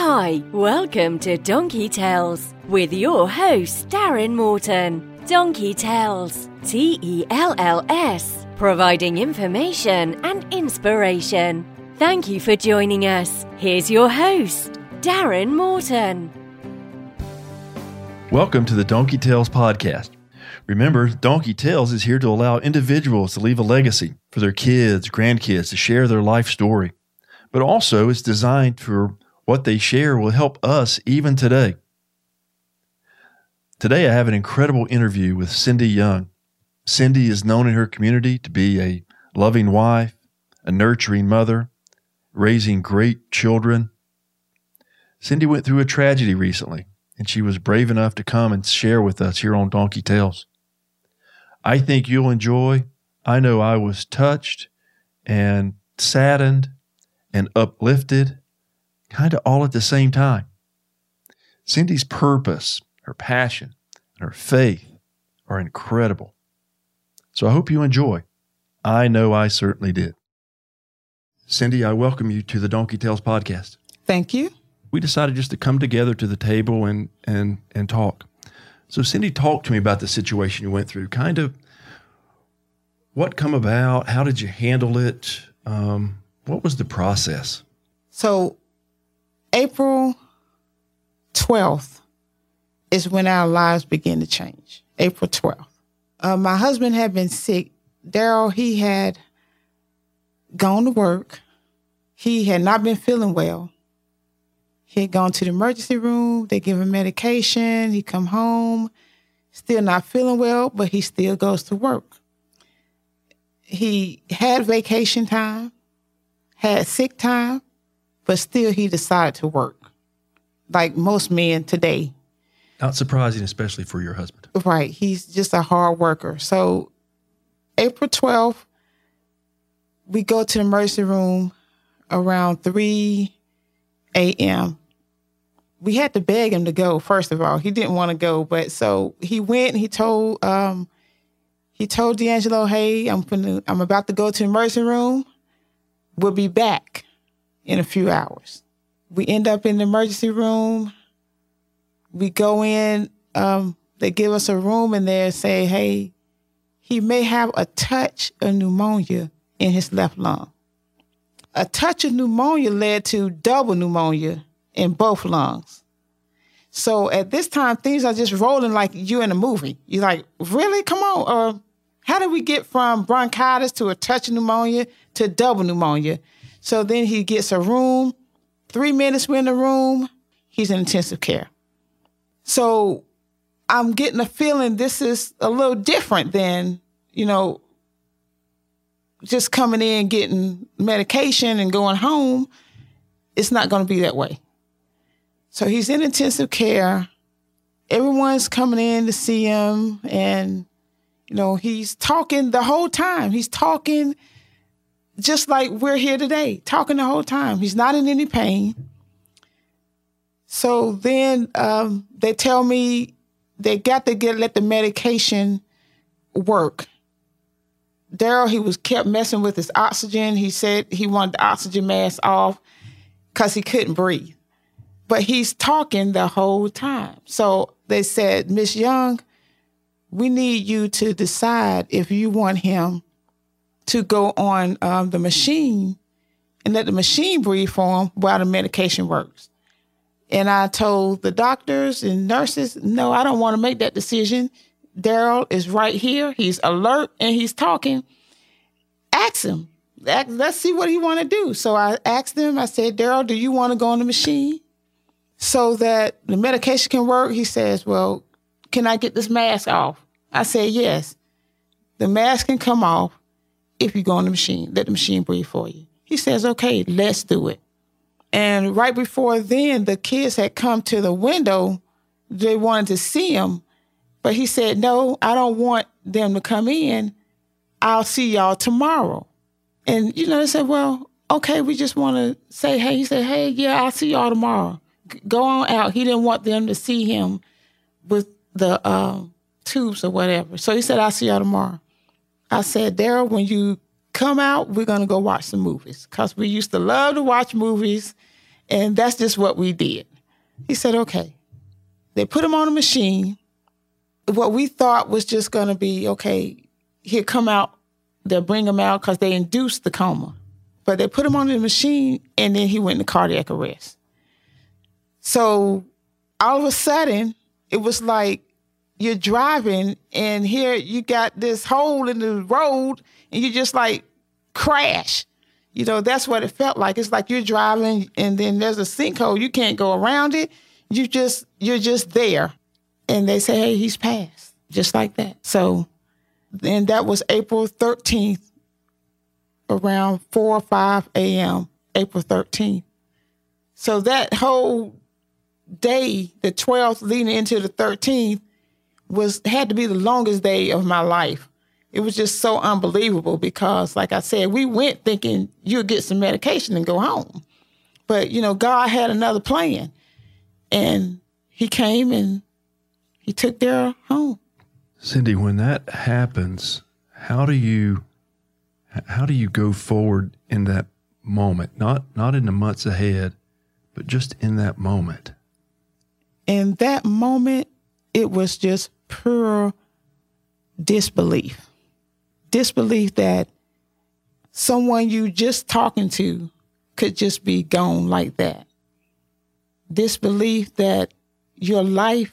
Hi, welcome to Donkey Tales with your host, Darren Morton. Donkey Tales, T E L L S, providing information and inspiration. Thank you for joining us. Here's your host, Darren Morton. Welcome to the Donkey Tales podcast. Remember, Donkey Tales is here to allow individuals to leave a legacy for their kids, grandkids to share their life story. But also, it's designed for what they share will help us even today. Today, I have an incredible interview with Cindy Young. Cindy is known in her community to be a loving wife, a nurturing mother, raising great children. Cindy went through a tragedy recently, and she was brave enough to come and share with us here on Donkey Tales. I think you'll enjoy. I know I was touched and saddened and uplifted kind of all at the same time. Cindy's purpose, her passion, and her faith are incredible. So I hope you enjoy. I know I certainly did. Cindy, I welcome you to the Donkey Tales podcast. Thank you. We decided just to come together to the table and and and talk. So Cindy talked to me about the situation you went through. Kind of what come about? How did you handle it? Um, what was the process? So April 12th is when our lives begin to change. April 12th. Uh, my husband had been sick. Daryl, he had gone to work. He had not been feeling well. He had gone to the emergency room. They give him medication. He come home, still not feeling well, but he still goes to work. He had vacation time, had sick time, but still he decided to work like most men today. Not surprising, especially for your husband. Right. He's just a hard worker. So April 12th, we go to the emergency room around 3 a.m. We had to beg him to go, first of all. He didn't want to go, but so he went and he told um he told D'Angelo, hey, I'm gonna, I'm about to go to the emergency room. We'll be back in a few hours. We end up in the emergency room. We go in, um, they give us a room and say, hey, he may have a touch of pneumonia in his left lung. A touch of pneumonia led to double pneumonia in both lungs. So at this time, things are just rolling like you in a movie. You're like, really? Come on. Or how did we get from bronchitis to a touch of pneumonia to double pneumonia? So then he gets a room. Three minutes we're in the room, he's in intensive care. So I'm getting a feeling this is a little different than, you know, just coming in, getting medication and going home. It's not going to be that way. So he's in intensive care. Everyone's coming in to see him. And, you know, he's talking the whole time. He's talking just like we're here today, talking the whole time. He's not in any pain. So then um, they tell me they got to get let the medication work. Daryl, he was kept messing with his oxygen. He said he wanted the oxygen mask off because he couldn't breathe. But he's talking the whole time. So they said, Miss Young, we need you to decide if you want him to go on um, the machine and let the machine breathe for him while the medication works. And I told the doctors and nurses, no, I don't want to make that decision. Daryl is right here. He's alert and he's talking. Ask him. Let's see what he want to do. So I asked him, I said, Daryl, do you want to go on the machine so that the medication can work? He says, well, can I get this mask off? I said, yes. The mask can come off if you go on the machine, let the machine breathe for you. He says, okay, let's do it. And right before then, the kids had come to the window. They wanted to see him. But he said, no, I don't want them to come in. I'll see y'all tomorrow. And, you know, they said, well, okay, we just want to say, hey, he said, hey, yeah, I'll see y'all tomorrow. go on out. He didn't want them to see him with the uh, tubes or whatever. So he said, I'll see y'all tomorrow. I said, Daryl, when you come out, we're going to go watch some movies because we used to love to watch movies And that's just what we did. He said, okay. They put him on a machine. What we thought was just going to be, okay, he'll come out, they'll bring him out because they induced the coma. But they put him on the machine and then he went into cardiac arrest. So all of a sudden, it was like you're driving and here you got this hole in the road and you just like crash. You know, that's what it felt like. It's like you're driving and then there's a sinkhole. You can't go around it. You just you're just there. And they say, hey, he's passed. Just like that. So then that was April 13th, around 4 or 5 a.m., April 13th. So that whole day, the 12th leading into the 13th, was had to be the longest day of my life. It was just so unbelievable because, like I said, we went thinking you'll get some medication and go home. But, you know, God had another plan. And he came and he took their home. Cindy, when that happens, how do you how do you go forward in that moment? Not not in the months ahead, but just in that moment. In that moment, it was just pure disbelief. Disbelief that someone you just talking to could just be gone like that. Disbelief that your life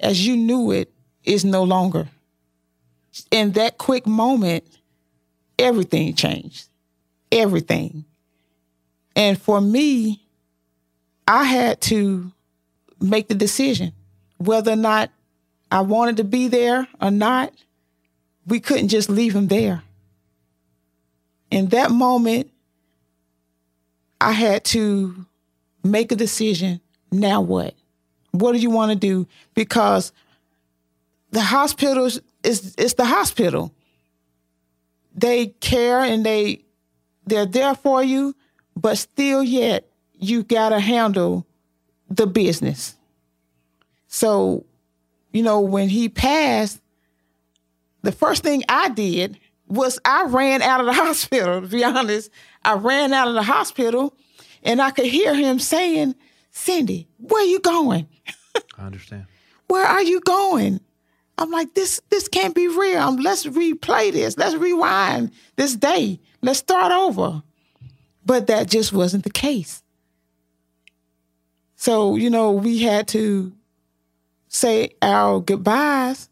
as you knew it is no longer. In that quick moment, everything changed. Everything. And for me, I had to make the decision whether or not I wanted to be there or not, we couldn't just leave him there. In that moment, I had to make a decision. Now what? What do you want to do? Because the hospital is it's the hospital. They care and they they're there for you, but still yet you gotta handle the business. So you know, when he passed, the first thing I did was I ran out of the hospital, to be honest. I ran out of the hospital and I could hear him saying, Cindy, where are you going? I understand. Where are you going? I'm like, this this can't be real. Um, let's replay this. Let's rewind this day. Let's start over. But that just wasn't the case. So, you know, we had to say our goodbyes.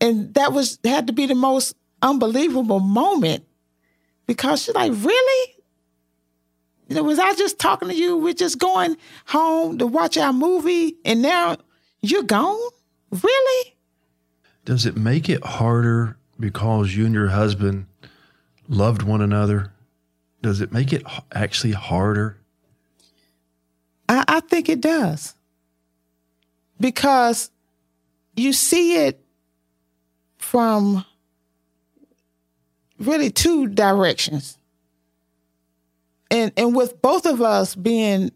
And that was had to be the most unbelievable moment because she's like, really? You know, was I just talking to you? We're just going home to watch our movie, and now you're gone? Really? Does it make it harder because you and your husband loved one another? Does it make it actually harder? I, I think it does because you see it from really two directions. And and with both of us being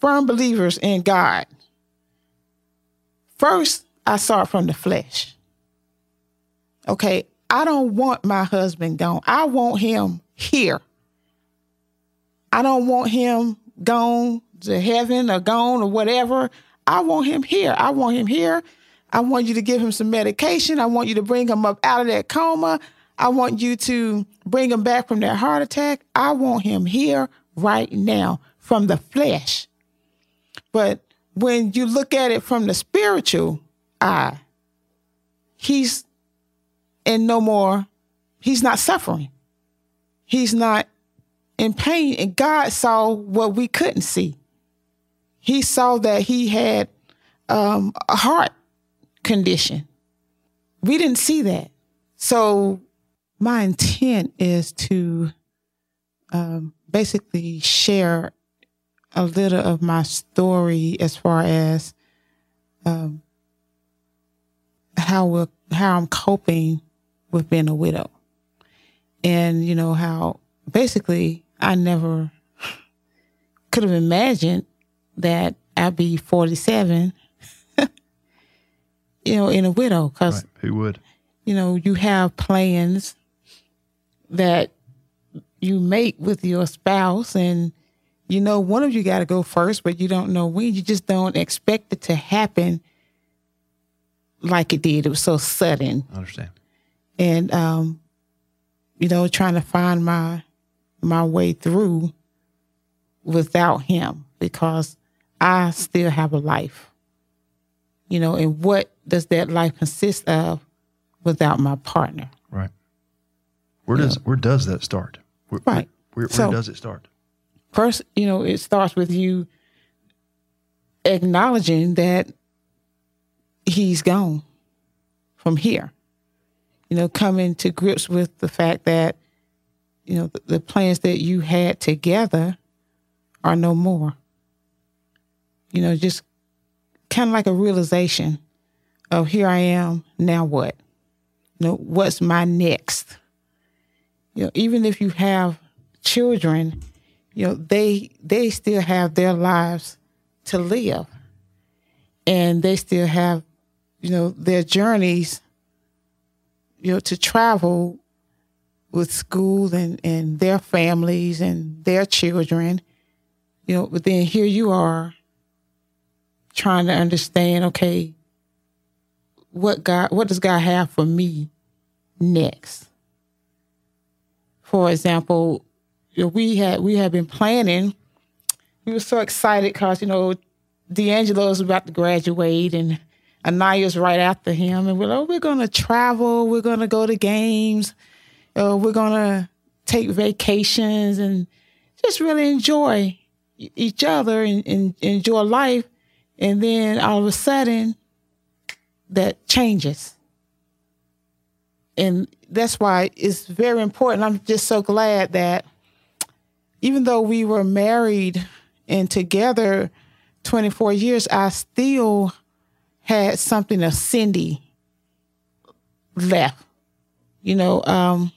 firm believers in God, first I saw it from the flesh. Okay, I don't want my husband gone. I want him here. I don't want him gone to heaven or gone or whatever. I want him here. I want him here. I want you to give him some medication. I want you to bring him up out of that coma. I want you to bring him back from that heart attack. I want him here right now from the flesh. But when you look at it from the spiritual eye, he's in no more, he's not suffering. He's not in pain. And God saw what we couldn't see he saw that he had um, a heart condition. We didn't see that. So my intent is to um, basically share a little of my story as far as um, how we how I'm coping with being a widow, and you know how basically I never could have imagined that I'll be 47, you know, in a widow. Because, right. who would? You know, you have plans that you make with your spouse and You know, one of you got to go first, but you don't know when. You just don't expect it to happen like it did. It was so sudden. I understand. And, um, you know, trying to find my my way through without him because I still have a life. You know, and what does that life consist of without my partner? Right. Where does where does that start? Where, Right. Where, where So- does it start? First, you know, it starts with you acknowledging that he's gone from here. You know, coming to grips with the fact that, you know, the, the plans that you had together are no more. You know, just kind of like a realization of here I am, now what? You know, what's my next? You know, even if you have children, you know, they they still have their lives to live. And they still have, you know, their journeys, you know, to travel with school and, and their families and their children. You know, but then here you are trying to understand, okay, what God what does God have for me next? For example, we had we had been planning. We were so excited because you know D'Angelo is about to graduate and Anaya's right after him, and we're like, oh, we're gonna travel. We're gonna go to games. Uh, we're gonna take vacations and just really enjoy each other and, and enjoy life. And then all of a sudden, that changes. And that's why it's very important. I'm just so glad that even though we were married and together 24 years, I still had something of Cindy left. You know, um,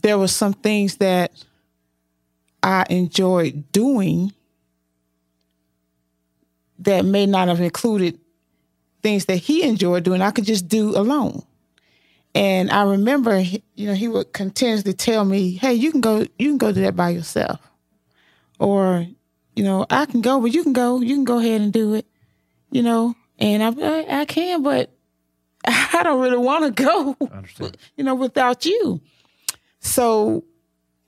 there were some things that I enjoyed doing that may not have included things that he enjoyed doing. I could just do alone. And I remember, you know, he would continuously tell me, "Hey, you can go, you can go do that by yourself," or, you know, I can go, but you can go, you can go ahead and do it, you know. And I, I, I can, but I don't really want to go, you know, without you. So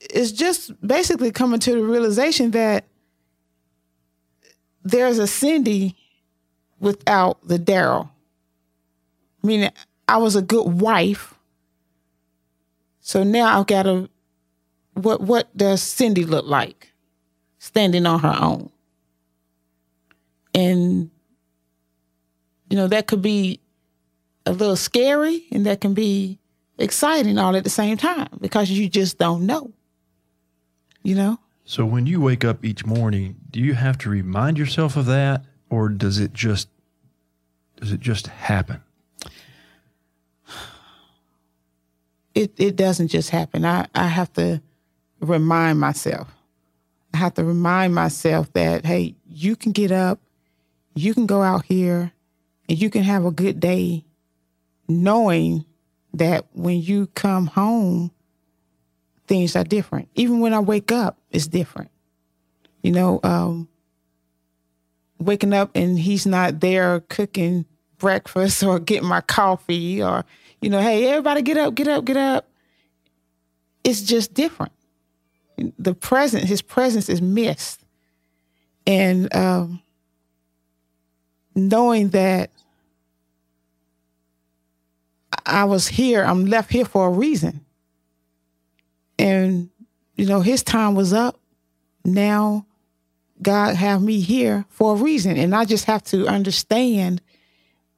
it's just basically coming to the realization that there's a Cindy without the Daryl. I mean, I was a good wife. So now I've got to. What what does Cindy look like, standing on her own? And you know that could be a little scary, and that can be exciting all at the same time because you just don't know. You know. So when you wake up each morning, do you have to remind yourself of that, or does it just does it just happen? it it doesn't just happen. I, I have to remind myself. I have to remind myself that hey, you can get up, you can go out here, and you can have a good day, knowing that when you come home, things are different. Even when I wake up, it's different. You know, um, waking up and he's not there cooking breakfast or getting my coffee or, you know, hey, everybody get up, get up, get up. It's just different. The present, his presence is missed. And um, knowing that I was here, I'm left here for a reason. And, you know, his time was up. Now God have me here for a reason. And I just have to understand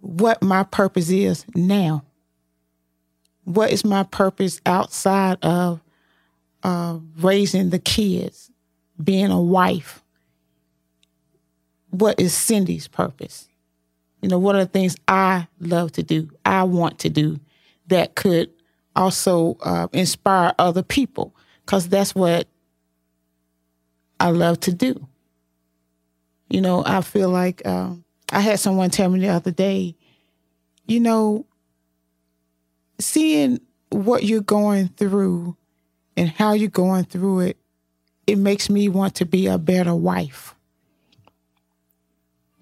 what my purpose is now. What is my purpose outside of uh, raising the kids, being a wife? What is Cindy's purpose? You know, what are the things I love to do, I want to do that could also uh, inspire other people? Because that's what I love to do. You know, I feel like um, I had someone tell me the other day, you know, seeing what you're going through and how you're going through it it makes me want to be a better wife.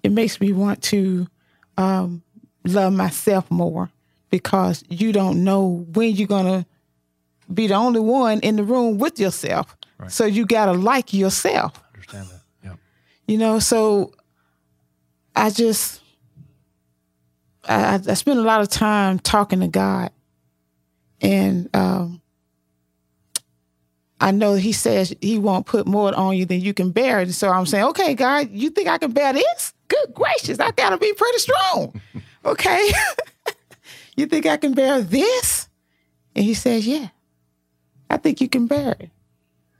It makes me want to um, love myself more because you don't know when you're to be the only one in the room with yourself. Right. So you got to like yourself. I understand that. Yeah. You know, so I just I, I spend a lot of time talking to God, and um, I know He says He won't put more on you than you can bear. And so I'm saying, okay, God, you think I can bear this? Good gracious, I gotta be pretty strong. Okay, you think I can bear this? And He says, yeah, I think you can bear it.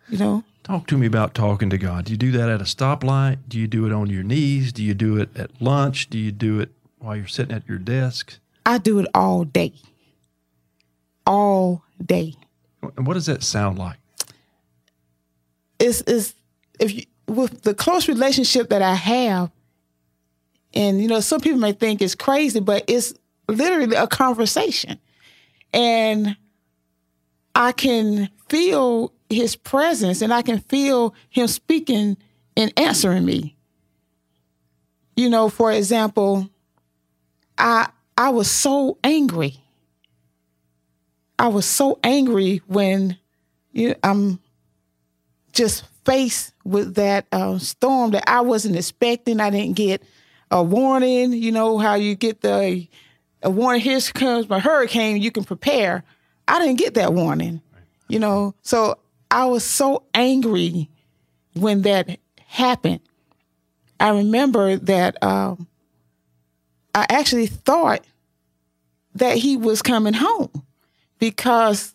You know, Talk to me about talking to God. Do you do that at a stoplight? Do you do it on your knees? Do you do it at lunch? Do you do it while you're sitting at your desk? I do it all day. All day. And what does that sound like? It's is if you with the close relationship that I have, and you know, some people may think it's crazy, but it's literally a conversation. And I can feel his presence and I can feel him speaking and answering me. You know, for example, I I was so angry. I was so angry when you know, I'm just faced with that uh, storm that I wasn't expecting. I didn't get a warning. You know how you get the a warning. Here comes my hurricane. You can prepare. I didn't get that warning. You know, so I was so angry when that happened. I remember that um, I actually thought that he was coming home because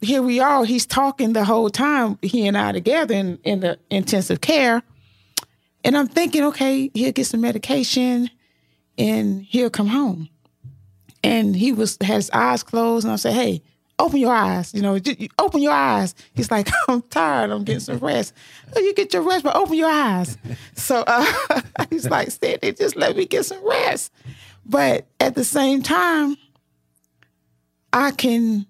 here we are. He's talking the whole time, he and I together in, in the intensive care. And I'm thinking, okay, he'll get some medication and he'll come home. And he was had his eyes closed, and I said, "Hey, open your eyes. You know, open your eyes." He's like, "I'm tired. I'm getting some rest." Oh, you get your rest, but open your eyes. so uh, he's like, "Steady, just let me get some rest." But at the same time, I can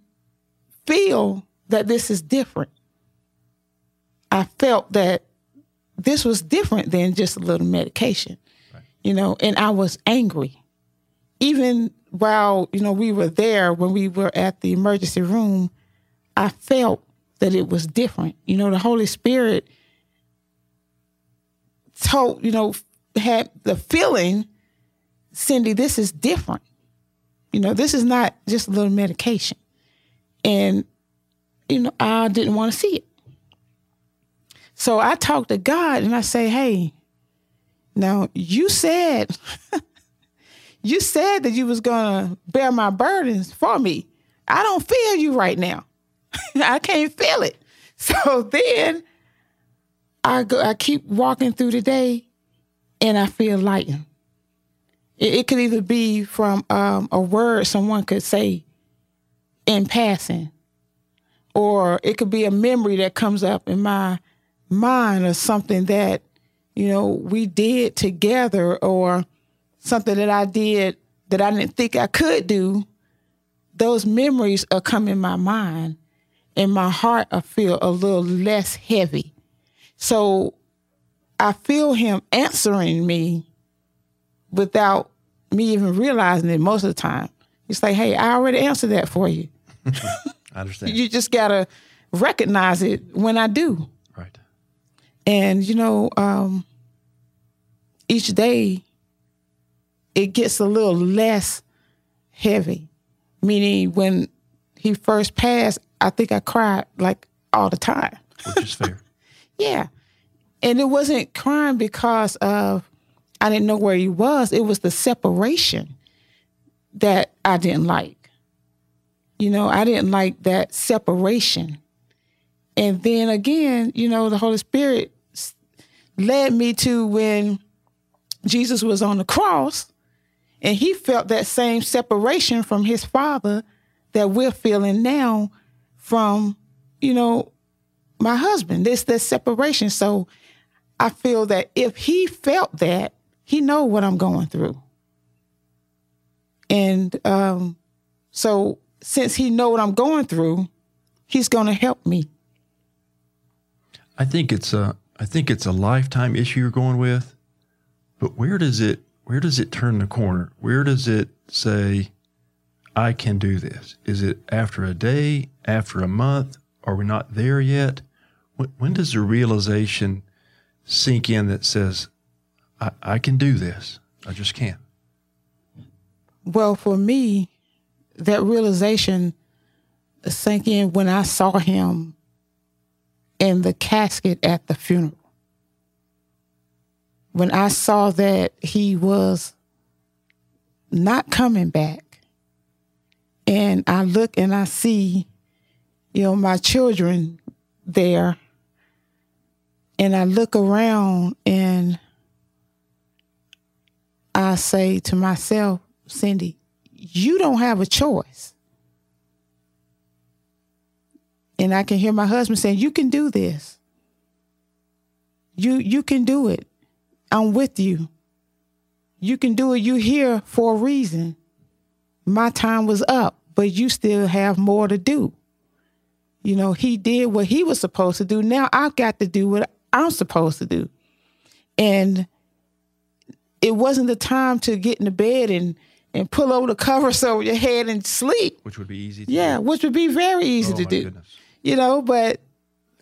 feel that this is different. I felt that this was different than just a little medication, you know, and I was angry. Even while, you know, we were there when we were at the emergency room, I felt that it was different. You know, the Holy Spirit told, you know, had the feeling, Cindy, this is different. You know, this is not just a little medication. And, you know, I didn't want to see it. So I talked to God and I say, hey, now you said, you said that you was gonna bear my burdens for me. I don't feel you right now. I can't feel it. So then I go I keep walking through the day and I feel lightened. It, it could either be from um, a word someone could say in passing, or it could be a memory that comes up in my mind or something that, you know, we did together or something that I did that I didn't think I could do. Those memories are come in my mind and my heart I feel a little less heavy. So I feel him answering me without me even realizing it most of the time. It's like, hey, I already answered that for you. I understand. You just gotta recognize it when I do. right. And you know, um, each day it gets a little less heavy. Meaning, when he first passed, I think I cried like all the time. Which is fair. Yeah. And it wasn't crying because of I didn't know where he was. It was the separation that I didn't like. You know, I didn't like that separation. And then again, you know, the Holy Spirit led me to when Jesus was on the cross and he felt that same separation from his father that we're feeling now from, you know, my husband. This this separation. So I feel that if he felt that, he know what I'm going through. And um, so since he know what I'm going through, he's gonna help me. I think it's a I think it's a lifetime issue you're going with. But where does it where does it turn the corner? Where does it say I can do this? Is it after a day, after a month? Are we not there yet? When, when does the realization sink in that says I, I can do this? I just can't. Well, for me, that realization sank in when I saw him in the casket at the funeral. When I saw that he was not coming back, and I look and I see, you know, my children there, and I look around and I say to myself, Cindy, you don't have a choice. And I can hear my husband saying, You can do this. You you can do it. I'm with you. You can do it. You're here for a reason. My time was up, but you still have more to do. You know, he did what he was supposed to do. Now I've got to do what I'm supposed to do. And it wasn't the time to get in the bed and and pull over the covers over your head and sleep. Which would be easy. yeah, do. which would be very easy oh, to do. Goodness. You know, but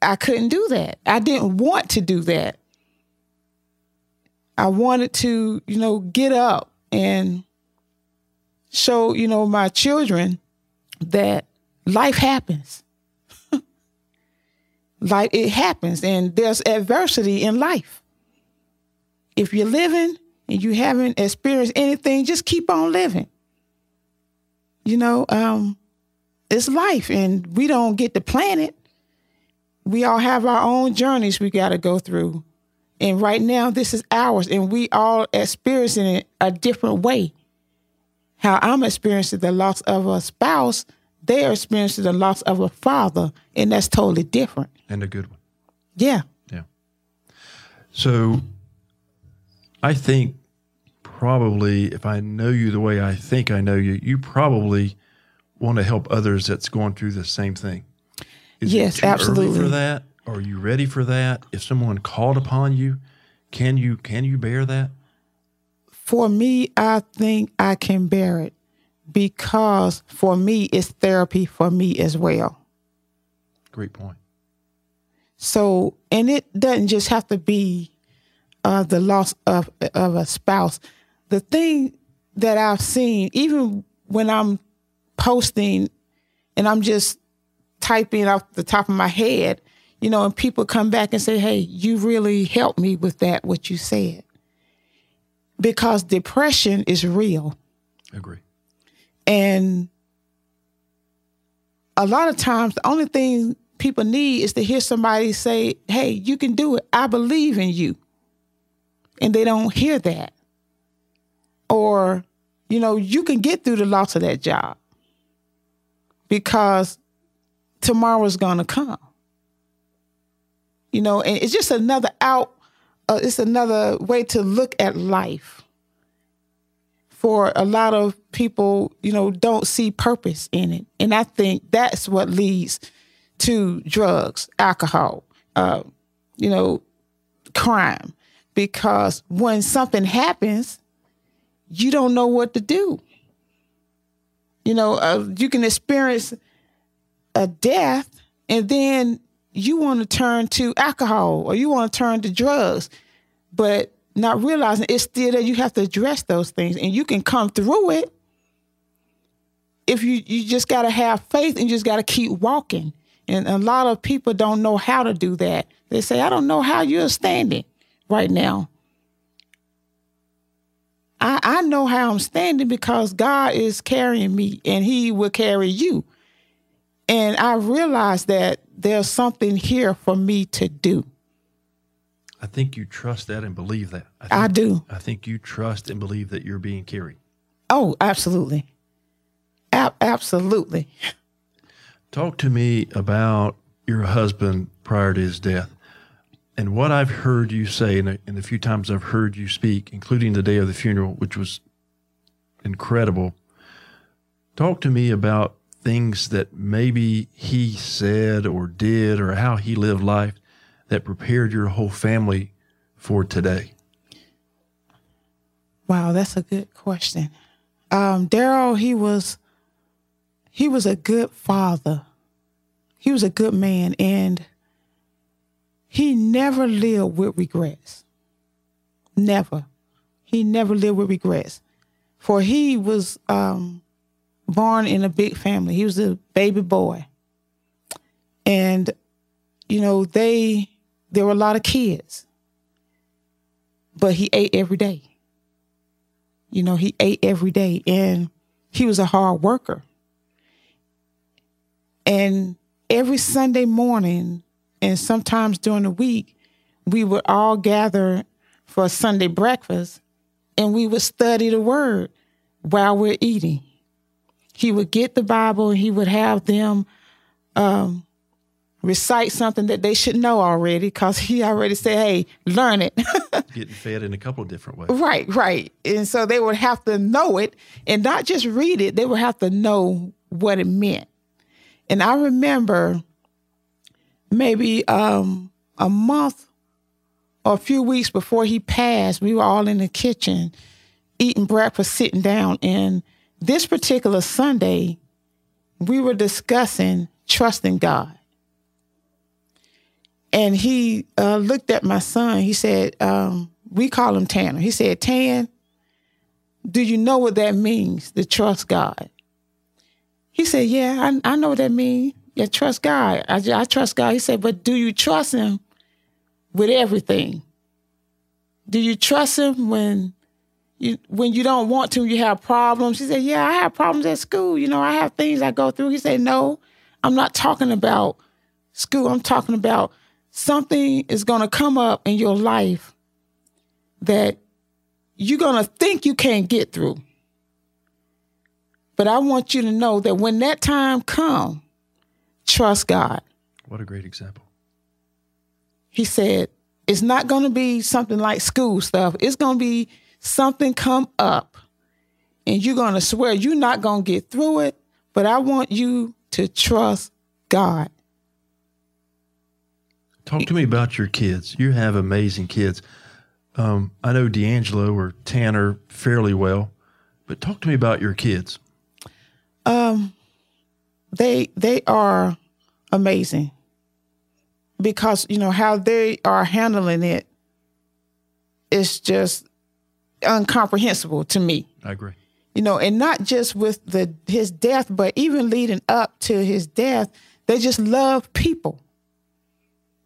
I couldn't do that. I didn't want to do that. I wanted to, you know, get up and show, you know, my children that life happens. like it happens and there's adversity in life. If you're living and you haven't experienced anything, just keep on living. You know, um, it's life and we don't get to plan it. We all have our own journeys we got to go through. And right now, this is ours, and we all experiencing it a different way. How I'm experiencing the loss of a spouse, they are experiencing the loss of a father, and that's totally different. And a good one. Yeah. Yeah. So I think probably if I know you the way I think I know you, you probably want to help others that's going through the same thing. Is yes, absolutely. For that? Are you ready for that? If someone called upon you, can you can you bear that? For me, I think I can bear it because for me, it's therapy for me as well. Great point. So, and it doesn't just have to be uh, the loss of of a spouse. The thing that I've seen, even when I'm posting and I'm just typing off the top of my head, you know, and people come back and say, "Hey, you really helped me with that what you said." Because depression is real. I Agree. And a lot of times, the only thing people need is to hear somebody say, Hey, you can do it. I believe in you. And they don't hear that. Or, you know, you can get through the loss of that job because tomorrow's going to come. You know, and it's just another out, uh, it's another way to look at life for a lot of people, you know, don't see purpose in it. And I think that's what leads to drugs, alcohol, uh, you know, crime. Because when something happens, you don't know what to do. You know, uh, you can experience a death and then you want to turn to alcohol or you want to turn to drugs. But not realizing it's still that you have to address those things and you can come through it if you you just got to have faith and you just got to keep walking. And a lot of people don't know how to do that. They say i don't know how you're standing right now. I i know how i'm standing because god is carrying me and he will carry you and i realized that there's something here for me to do I think you trust that and believe that. I, think, I do. I think you trust and believe that you're being carried. Oh, absolutely. A- absolutely. Talk to me about your husband prior to his death and what I've heard you say, and the, few times I've heard you speak, including the day of the funeral, which was incredible. Talk to me about things that maybe he said or did or how he lived life that prepared your whole family for today? Wow, that's a good question. Um, Daryl, he was he was a good father. He was a good man, and he never lived with regrets. Never. He never lived with regrets. For he was um, born in a big family. He was a baby boy. And, you know, they there were a lot of kids. But he ate every day. You know, he ate every day and he was a hard worker. And every Sunday morning and sometimes during the week, we would all gather for a Sunday breakfast and we would study the word while we're eating. He would get the Bible and he would have them um, recite something that they should know already because he already said, hey, learn it. Getting fed in a couple of different ways. Right, right. And so they would have to know it and not just read it, they would have to know what it meant. And I remember maybe um, a month or a few weeks before he passed, we were all in the kitchen eating breakfast, sitting down. And this particular Sunday, we were discussing trusting God. And he uh, looked at my son. He said, um, We call him Tanner. He said, Tan, do you know what that means to trust God? He said, Yeah, I, I know what that means. Yeah, trust God. I, I trust God. He said, But do you trust Him with everything? Do you trust Him when you when you don't want to, you have problems? He said, Yeah, I have problems at school. You know, I have things I go through. He said, No, I'm not talking about school. I'm talking about something is going to come up in your life that you're going to think you can't get through. But I want you to know that when that time comes, trust God. What a great example. He said, it's not going to be something like school stuff. It's going to be something come up and you're going to swear you're not going to get through it, but I want you to trust God. Talk to me about your kids. You have amazing kids. Um, I know D'Angelo or Tanner fairly well, but talk to me about your kids. Um, they they are amazing because you know how they are handling it. it is just incomprehensible to me. I agree. You know, and not just with the his death, but even leading up to his death, they just love people.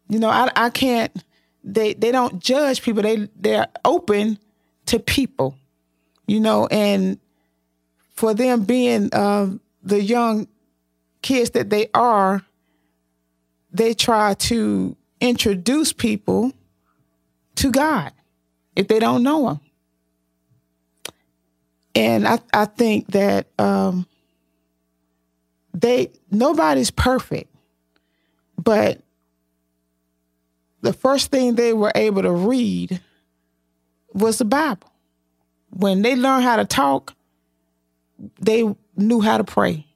You know, I I can't. They they don't judge people. They they're open to people. You know, and for them being uh, the young kids that they are, they try to introduce people to God if they don't know Him. And I, I think that um, they nobody's perfect, but the first thing they were able to read was the Bible. When they learned how to talk, they knew how to pray.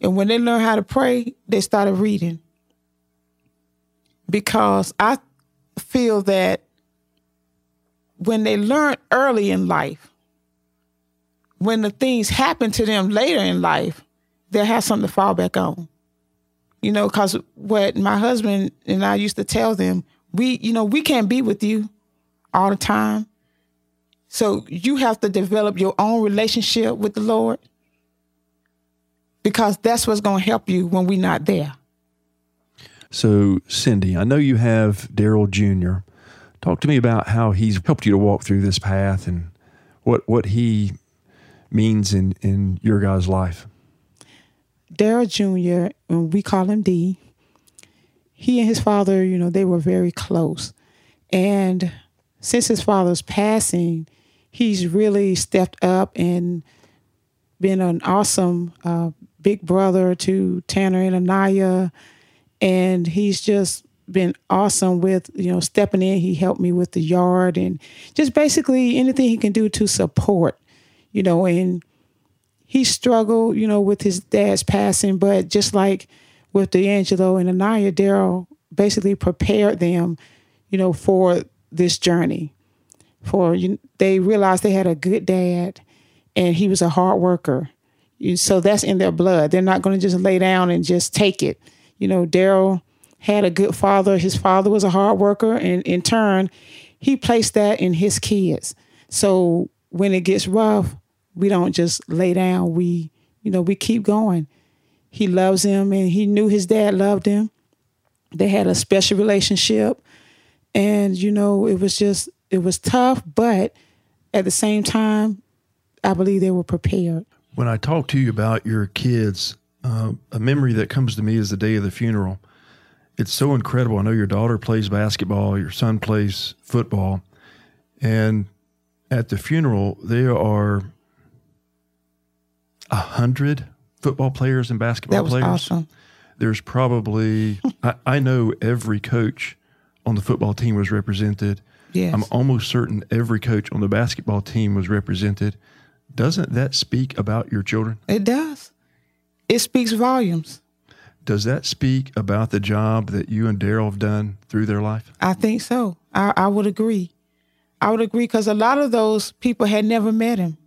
And when they learned how to pray, they started reading. Because I feel that when they learn early in life, when the things happen to them later in life, they'll have something to fall back on. You know, because what my husband and I used to tell them, we, you know, we can't be with you all the time. So you have to develop your own relationship with the Lord because that's what's going to help you when we're not there. So, Cindy, I know you have Daryl Jr. Talk to me about how he's helped you to walk through this path and what what he means in in your guys' life. Daryl Jr., we call him D, he and his father, you know, they were very close. And since his father's passing, he's really stepped up and been an awesome uh, big brother to Tanner and Anaya. And he's just been awesome with, you know, stepping in. He helped me with the yard and just basically anything he can do to support, you know, and he struggled, you know, with his dad's passing, but just like with D'Angelo and Anaya, Daryl basically prepared them, you know, for this journey. For you, they realized they had a good dad, and he was a hard worker. So that's in their blood. They're not going to just lay down and just take it. You know, Daryl had a good father. His father was a hard worker, and in turn, he placed that in his kids. So when it gets rough, we don't just lay down. We, you know, we keep going. He loves him, and he knew his dad loved him. They had a special relationship, and you know, it was just it was tough, but at the same time, I believe they were prepared. When I talk to you about your kids, uh, a memory that comes to me is the day of the funeral. It's so incredible. I know your daughter plays basketball, your son plays football, and at the funeral there are a hundred football players and basketball That was players. awesome. There's probably I, I know every coach on the football team was represented. Yes. I'm almost certain every coach on the basketball team was represented. Doesn't that speak about your children? It does. It speaks volumes. Does that speak about the job that you and Daryl have done through their life? I think so. I, I would agree. I would agree because a lot of those people had never met him,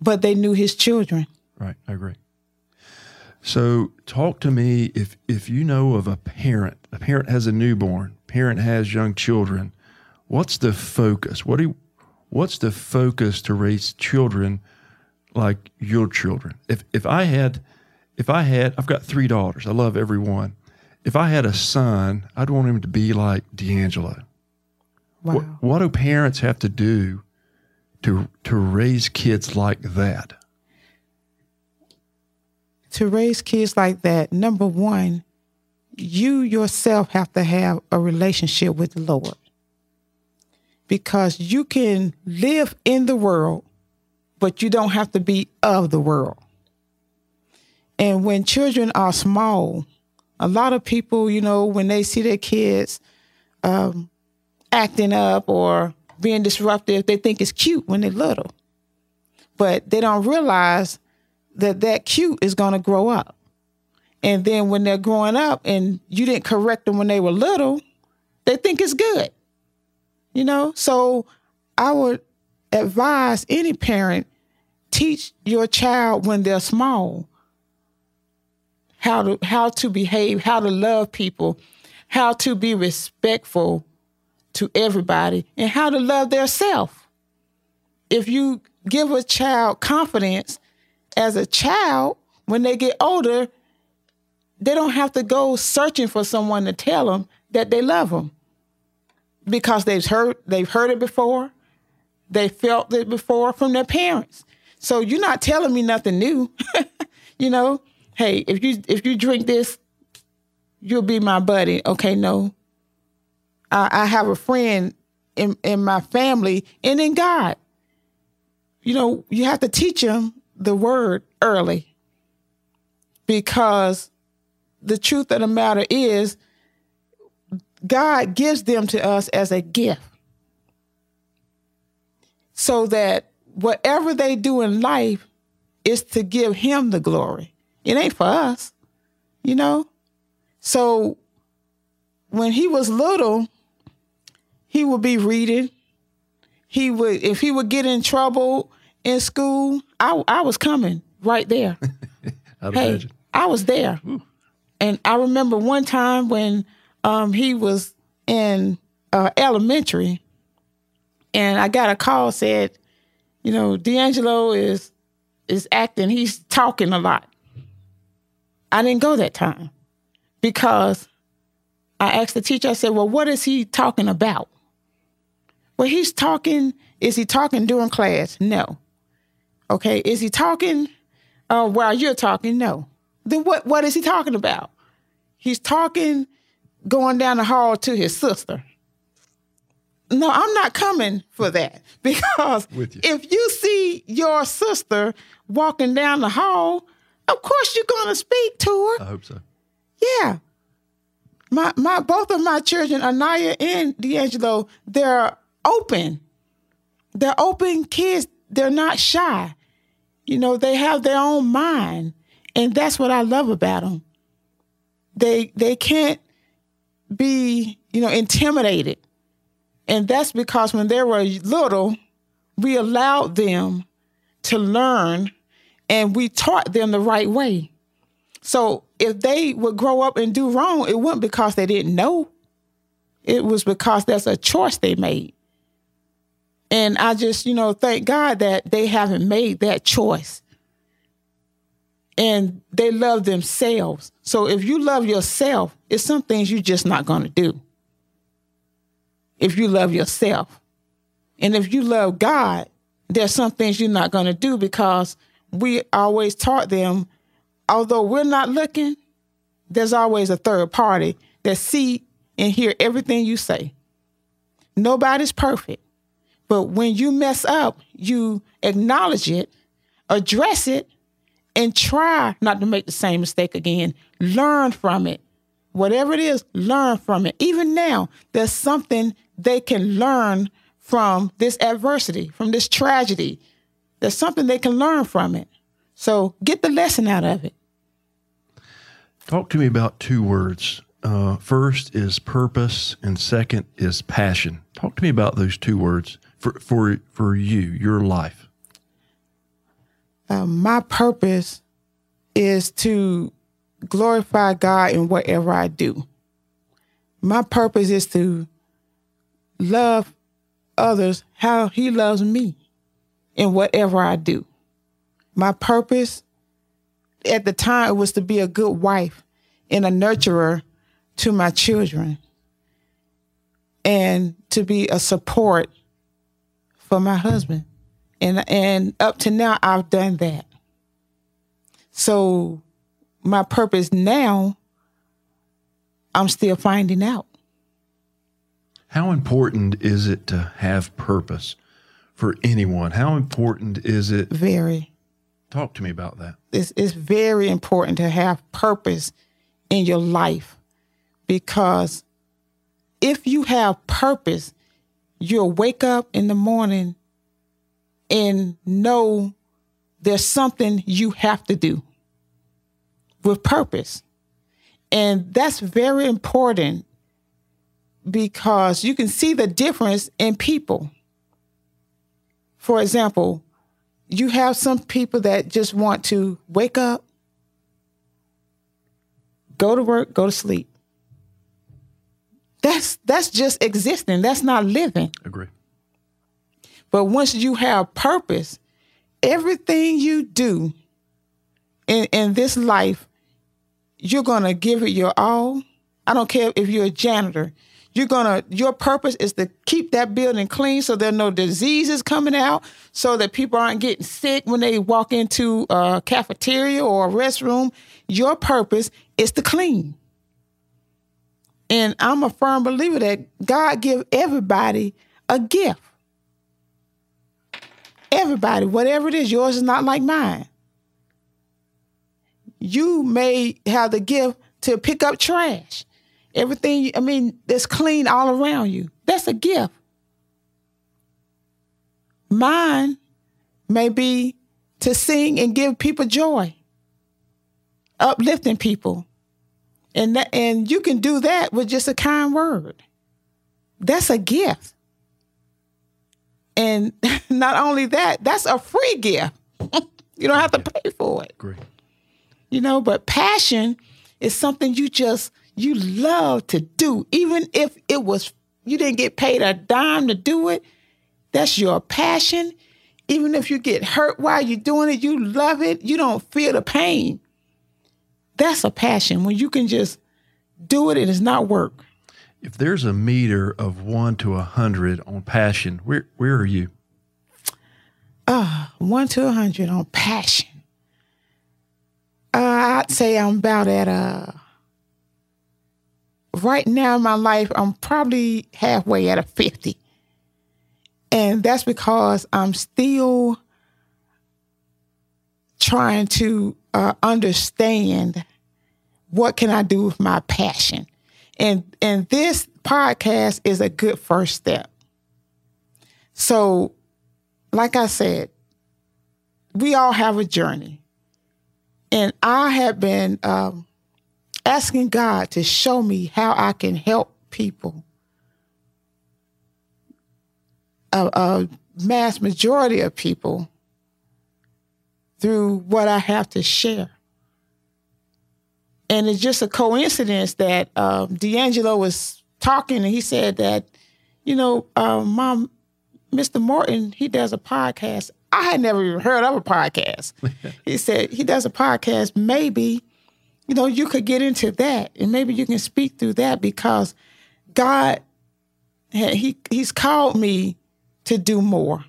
but they knew his children. Right, I agree. So, talk to me if if you know of a parent, a parent has a newborn, parent has young children. What's the focus? What do you, what's the focus to raise children like your children? If if I had if I had I've got three daughters. I love every one. If I had a son, I'd want him to be like D'Angelo. Wow. What, what do parents have to do to to raise kids like that? to raise kids like that, number one, you yourself have to have a relationship with the Lord. Because you can live in the world, but you don't have to be of the world. And when children are small, a lot of people, you know, when they see their kids um, acting up or being disruptive, they think it's cute when they're little. But they don't realize that that cute is going to grow up. And then when they're growing up and you didn't correct them when they were little, they think it's good. You know? So I would advise any parent teach your child when they're small how to how to behave, how to love people, how to be respectful to everybody, and how to love their self. If you give a child confidence as a child, when they get older, they don't have to go searching for someone to tell them that they love them because they've heard they've heard it before, they felt it before from their parents. So you're not telling me nothing new. you know, hey, if you if you drink this, you'll be my buddy. Okay, no. I, I have a friend in in my family and in God. You know, you have to teach them the word early because the truth of the matter is God gives them to us as a gift so that whatever they do in life is to give him the glory. It ain't for us, you know? So when he was little, he would be reading. He would, if he would get in trouble in school, I, I was coming right there. I'd hey, imagine. I was there. And I remember one time when um, he was in uh, elementary, and I got a call said, you know, D'Angelo is is acting. He's talking a lot. I didn't go that time because I asked the teacher. I said, "Well, what is he talking about?" Well, he's talking. Is he talking during class? No. Okay. Is he talking uh, while you're talking? No. Then what? What is he talking about? He's talking going down the hall to his sister. No, I'm not coming for that because you. if you see your sister walking down the hall, of course you're going to speak to her. I hope so. Yeah. My my both of my children, Anaya and D'Angelo, they're open. They're open kids. They're not shy. You know, they have their own mind. And that's what I love about them. They they can't be, you know, intimidated. And that's because when they were little, we allowed them to learn and we taught them the right way. So if they would grow up and do wrong, it wasn't because they didn't know. It was because that's a choice they made. And I just, you know, thank God that they haven't made that choice. And they love themselves. So if you love yourself, it's some things you're just not going to do. If you love yourself. And if you love God, there's some things you're not going to do because we always taught them, although we're not looking, there's always a third party that see and hear everything you say. Nobody's perfect. But when you mess up, you acknowledge it, address it, and try not to make the same mistake again. Learn from it. Whatever it is, learn from it. Even now, there's something they can learn from this adversity, from this tragedy. There's something they can learn from it. So get the lesson out of it. Talk to me about two words. Uh, first is purpose, and second is passion. Talk to me about those two words for for for you, your life. Uh, my purpose is to glorify God in whatever I do. My purpose is to love others how He loves me in whatever I do. My purpose at the time was to be a good wife and a nurturer to my children and to be a support for my husband. And and up to now I've done that. So my purpose now I'm still finding out. How important is it to have purpose for anyone? How important is it? Very. Talk to me about that. It's, it's very important to have purpose in your life because if you have purpose, you'll wake up in the morning and know there's something you have to do with purpose. And that's very important because you can see the difference in people. For example, you have some people that just want to wake up, go to work, go to sleep. That's that's just existing. That's not living. Agree. But once you have purpose, everything you do in, in this life, you're gonna give it your all. I don't care if you're a janitor. You're gonna your purpose is to keep that building clean so there are no diseases coming out, so that people aren't getting sick when they walk into a cafeteria or a restroom. Your purpose is to clean. And I'm a firm believer that God give everybody a gift. Everybody, whatever it is, yours is not like mine. You may have the gift to pick up trash. Everything, I mean, that's clean all around you. That's a gift. Mine may be to sing and give people joy, uplifting people. And that, and you can do that with just a kind word. That's a gift. And not only that, that's a free gift. you don't have to pay for it. Great. You know, but passion is something you just you love to do. Even if it was you didn't get paid a dime to do it, that's your passion. Even if you get hurt while you're doing it, you love it. You don't feel the pain. That's a passion when you can just do it and it's not work. If there's a meter of one to a hundred on passion, where where are you? Uh, one to a hundred on passion. Uh, I'd say I'm about at a. Right now in my life, I'm probably halfway at a 50. And that's because I'm still trying to uh, understand what can I do with my passion. And and this podcast is a good first step. So, like I said, we all have a journey. And I have been um, asking God to show me how I can help people. A, a mass majority of people through what I have to share. And it's just a coincidence that um, D'Angelo was talking and he said that, you know, uh, Mom, Mr. Morton, he does a podcast. I had never even heard of a podcast. he said he does a podcast. Maybe, you know, you could get into that and maybe you can speak through that because God, he he's called me to do more.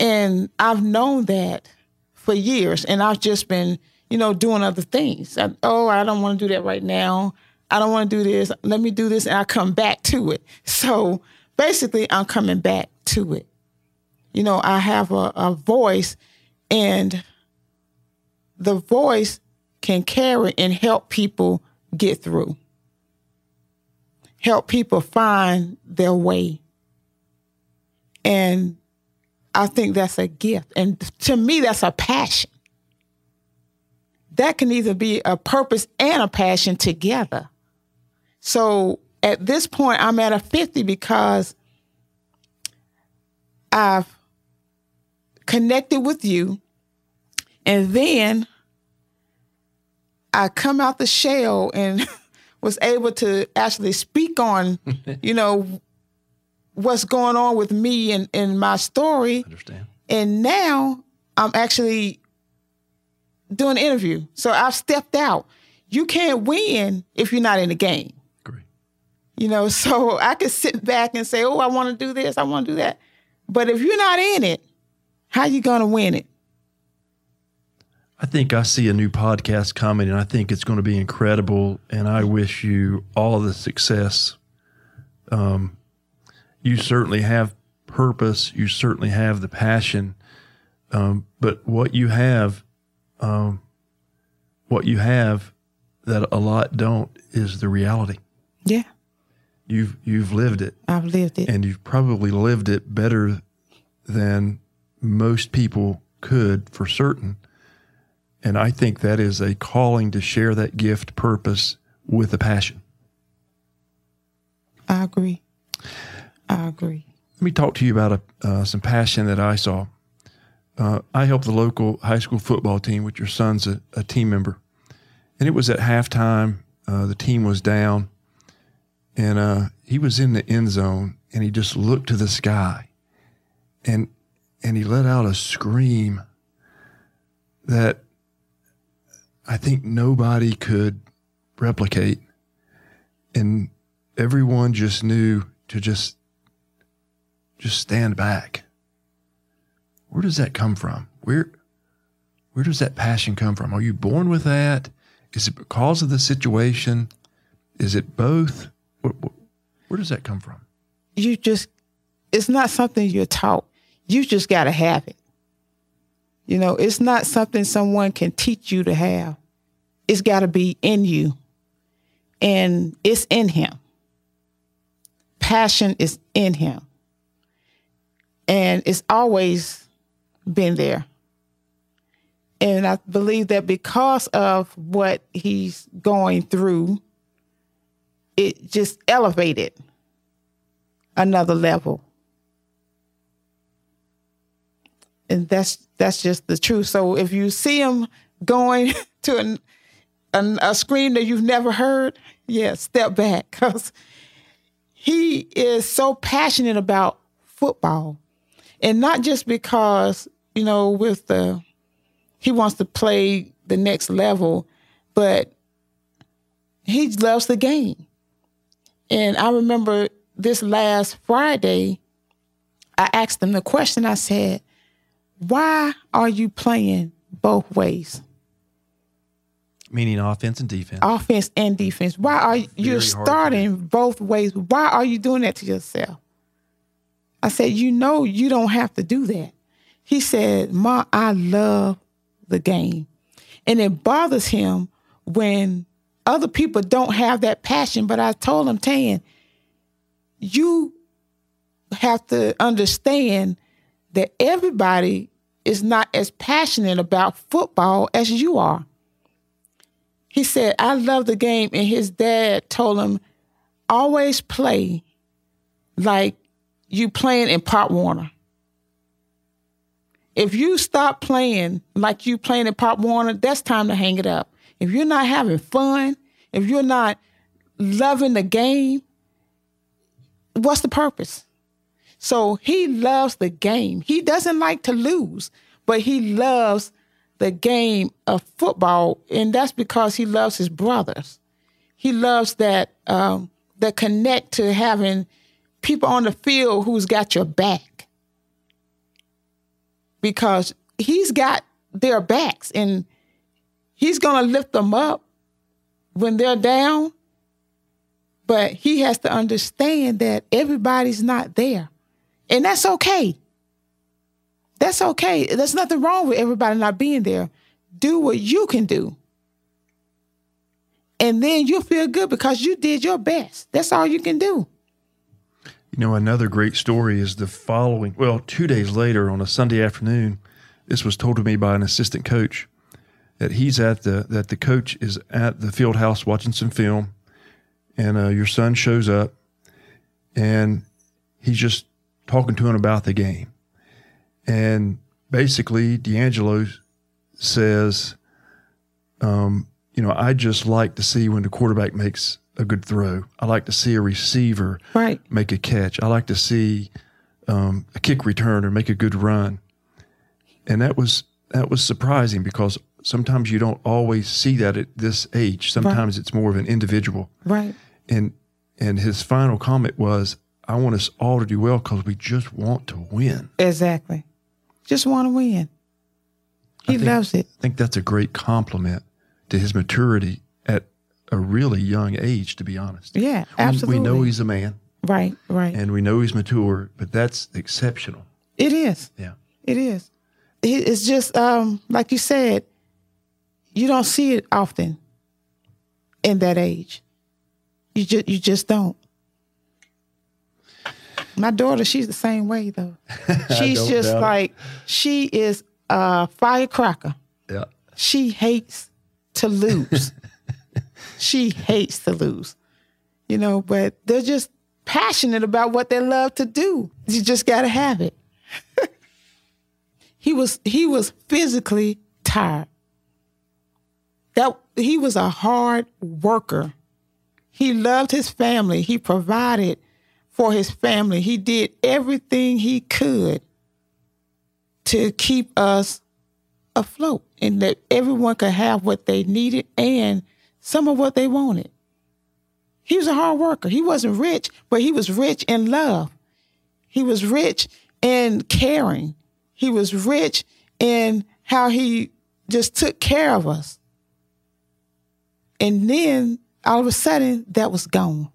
And I've known that for years, and I've just been, you know, doing other things. I, oh, I don't want to do that right now. I don't want to do this. Let me do this, and I come back to it. So basically, I'm coming back to it. You know, I have a, a voice, and the voice can carry and help people get through, help people find their way. And I think that's a gift. And to me, that's a passion. That can either be a purpose and a passion together. So at this point, I'm at a 50 because I've connected with you. And then I come out the shell and was able to actually speak on, you know, what's going on with me and, and my story. Understand. And now I'm actually doing an interview. So I've stepped out. You can't win if you're not in the game. Great. You know, so I could sit back and say, "Oh, I want to do this, I want to do that." But if you're not in it, how you going to win it? I think I see a new podcast coming, and I think it's going to be incredible. And I wish you all the success. Um, you certainly have purpose. You certainly have the passion. Um, but what you have, um, what you have that a lot don't is the reality. Yeah, You've you've lived it, I've lived it. and you've probably lived it better than most people could for certain. And I think that is a calling to share that gift purpose with a passion. I agree. I agree. Let me talk to you about a, uh, some passion that I saw. Uh, I helped the local high school football team, which your son's a, a team member. And it was at halftime. Uh, the team was down, and uh, he was in the end zone, and he just looked to the sky, and and he let out a scream that I think nobody could replicate, and everyone just knew to just just stand back. Where does that come from? Where where does that passion come from? Are you born with that? Is it because of the situation? Is it both? Where, where does that come from? You just, it's not something you're taught. You just got to have it. You know, it's not something someone can teach you to have. It's got to be in you, and it's in him. Passion is in him, and it's always been there. And I believe that because of what he's going through, it just elevated another level. And that's that's just the truth. So if you see him going to an, an, a scream that you've never heard, yeah, step back because he is so passionate about football, and not just because you know with the he wants to play the next level, but he loves the game. And I remember this last Friday, I asked him the question. I said, Why are you playing both ways? Meaning offense and defense. Offense and defense. Why are you Very starting both ways? Why are you doing that to yourself? I said, You know, you don't have to do that. He said, Ma, I love the game. And it bothers him when other people don't have that passion. But I told him, Tan, you have to understand that everybody is not as passionate about football as you are. he said, I love the game. And his dad told him, always play like you playing in Pop Warner. If you stop playing like you playing in Pop Warner, that's time to hang it up. If you're not having fun, if you're not loving the game, what's the purpose? So he loves the game. He doesn't like to lose, but he loves the game of football, and that's because he loves his brothers. He loves that um, that connect to having people on the field who's got your back because he's got their backs and he's to lift them up when they're down but he has to understand that everybody's not there and that's okay. That's okay. There's nothing wrong with everybody not being there. Do what you can do. And then you'll feel good because you did your best. That's all you can do. You know, another great story is the following. Well, two days later on a Sunday afternoon, this was told to me by an assistant coach that he's at the that the coach is at the field house watching some film, and uh, your son shows up, and he's just talking to him about the game, and basically D'Angelo says, um, you know, I just like to see when the quarterback makes a good throw. I like to see a receiver right make a catch. I like to see um, a kick return or make a good run, and that was that was surprising because sometimes you don't always see that at this age. Sometimes it's more of an individual. right And and his final comment was, "I want us all to do well because we just want to win." exactly just want to win he think- loves it I think that's a great compliment to his maturity at a really young age. To be honest, yeah We- absolutely we know he's a man right right and we know he's mature, but that's exceptional. it is Yeah. It is. It's just um, like you said. You don't see it often in that age. You just you just don't. My daughter, she's the same way though. She's just doubt it. like she is a firecracker. Yeah. She hates to lose. she hates to lose. You know, but they're just passionate about what they love to do. You just got to have it. he was he was physically tired. That he was a hard worker. He loved his family. He provided for his family. He did everything he could to keep us afloat and that everyone could have what they needed and some of what they wanted. He was a hard worker. He wasn't rich, but he was rich in love. He was rich in caring. He was rich in how he just took care of us. And then all of a sudden, that was gone.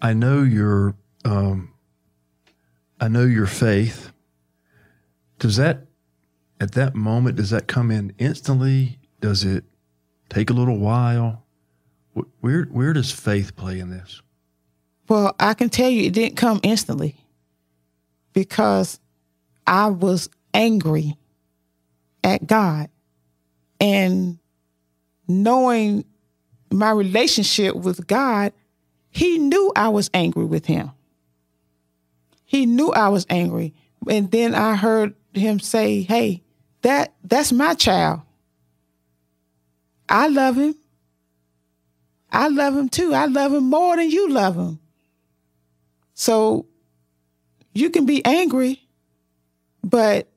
I know your um, I know your faith. Does that at that moment does that come in instantly? Does it take a little while? Where where does faith play in this? Well, I can tell you it didn't come instantly because I was angry at God. And knowing my relationship with God, He knew I was angry with Him. He knew I was angry. And then I heard him say, Hey, that that's my child. I love him. I love him too. I love him more than you love him. So you can be angry, but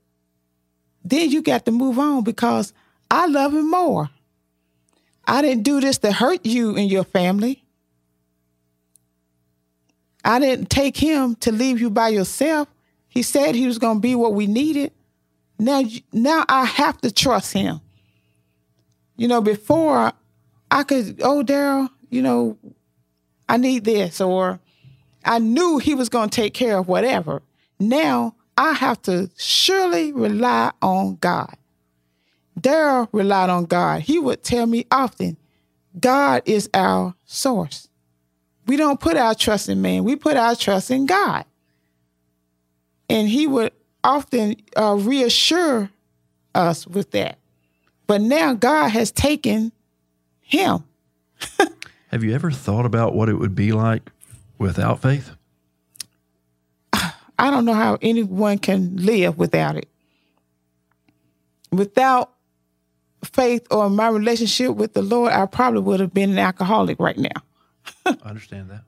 then you got to move on because I love him more. I didn't do this to hurt you and your family. I didn't take him to leave you by yourself. He said he was going to be what we needed. Now, now I have to trust him. You know, before I could, oh, Daryl, you know, I need this, or I knew he was going to take care of whatever. Now I have to surely rely on God. Daryl relied on God. He would tell me often, God is our source. We don't put our trust in man, we put our trust in God. And he would often uh, reassure us with that. But now God has taken him. Have you ever thought about what it would be like without faith? I don't know how anyone can live without it. Without faith or my relationship with the Lord, I probably would have been an alcoholic right now. I understand that.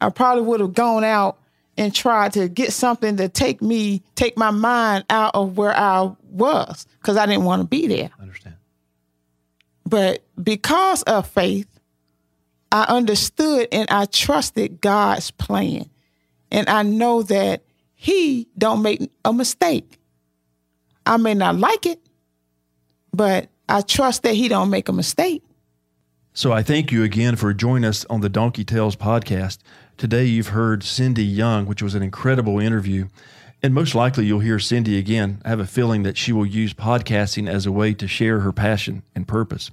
I probably would have gone out and tried to get something to take me, take my mind out of where I was because I didn't want to be there. I understand. But because of faith, I understood and I trusted God's plan. And I know that he don't make a mistake. I may not like it, but I trust that he don't make a mistake. So I thank you again for joining us on the Donkey Tells podcast. Today you've heard Cindy Young, which was an incredible interview. And most likely you'll hear Cindy again. I have a feeling that she will use podcasting as a way to share her passion and purpose.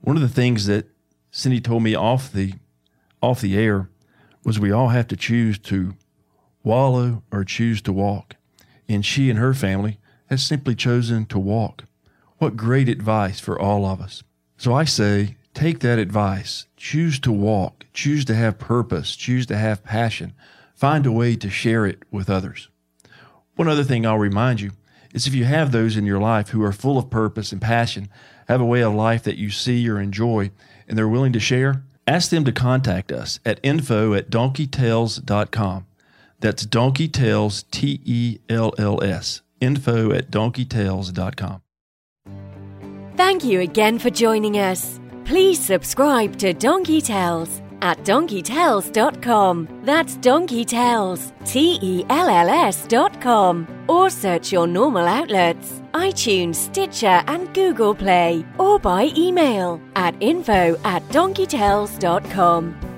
One of the things that Cindy told me off the off the air was we all have to choose to wallow or choose to walk. And she and her family has simply chosen to walk. What great advice for all of us. So I say, take that advice. Choose to walk. Choose to have purpose. Choose to have passion. Find a way to share it with others. One other thing I'll remind you is if you have those in your life who are full of purpose and passion, have a way of life that you see or enjoy, and they're willing to share, ask them to contact us at info at donkeytells.com. That's donkeytells, T E L L S, info at donkeytells.com. Thank you again for joining us. Please subscribe to Donkey Tells at donkeytells.com. That's Donkey Tells, T E L L S.com. Or search your normal outlets iTunes, Stitcher, and Google Play, or by email at info at donkeytells.com.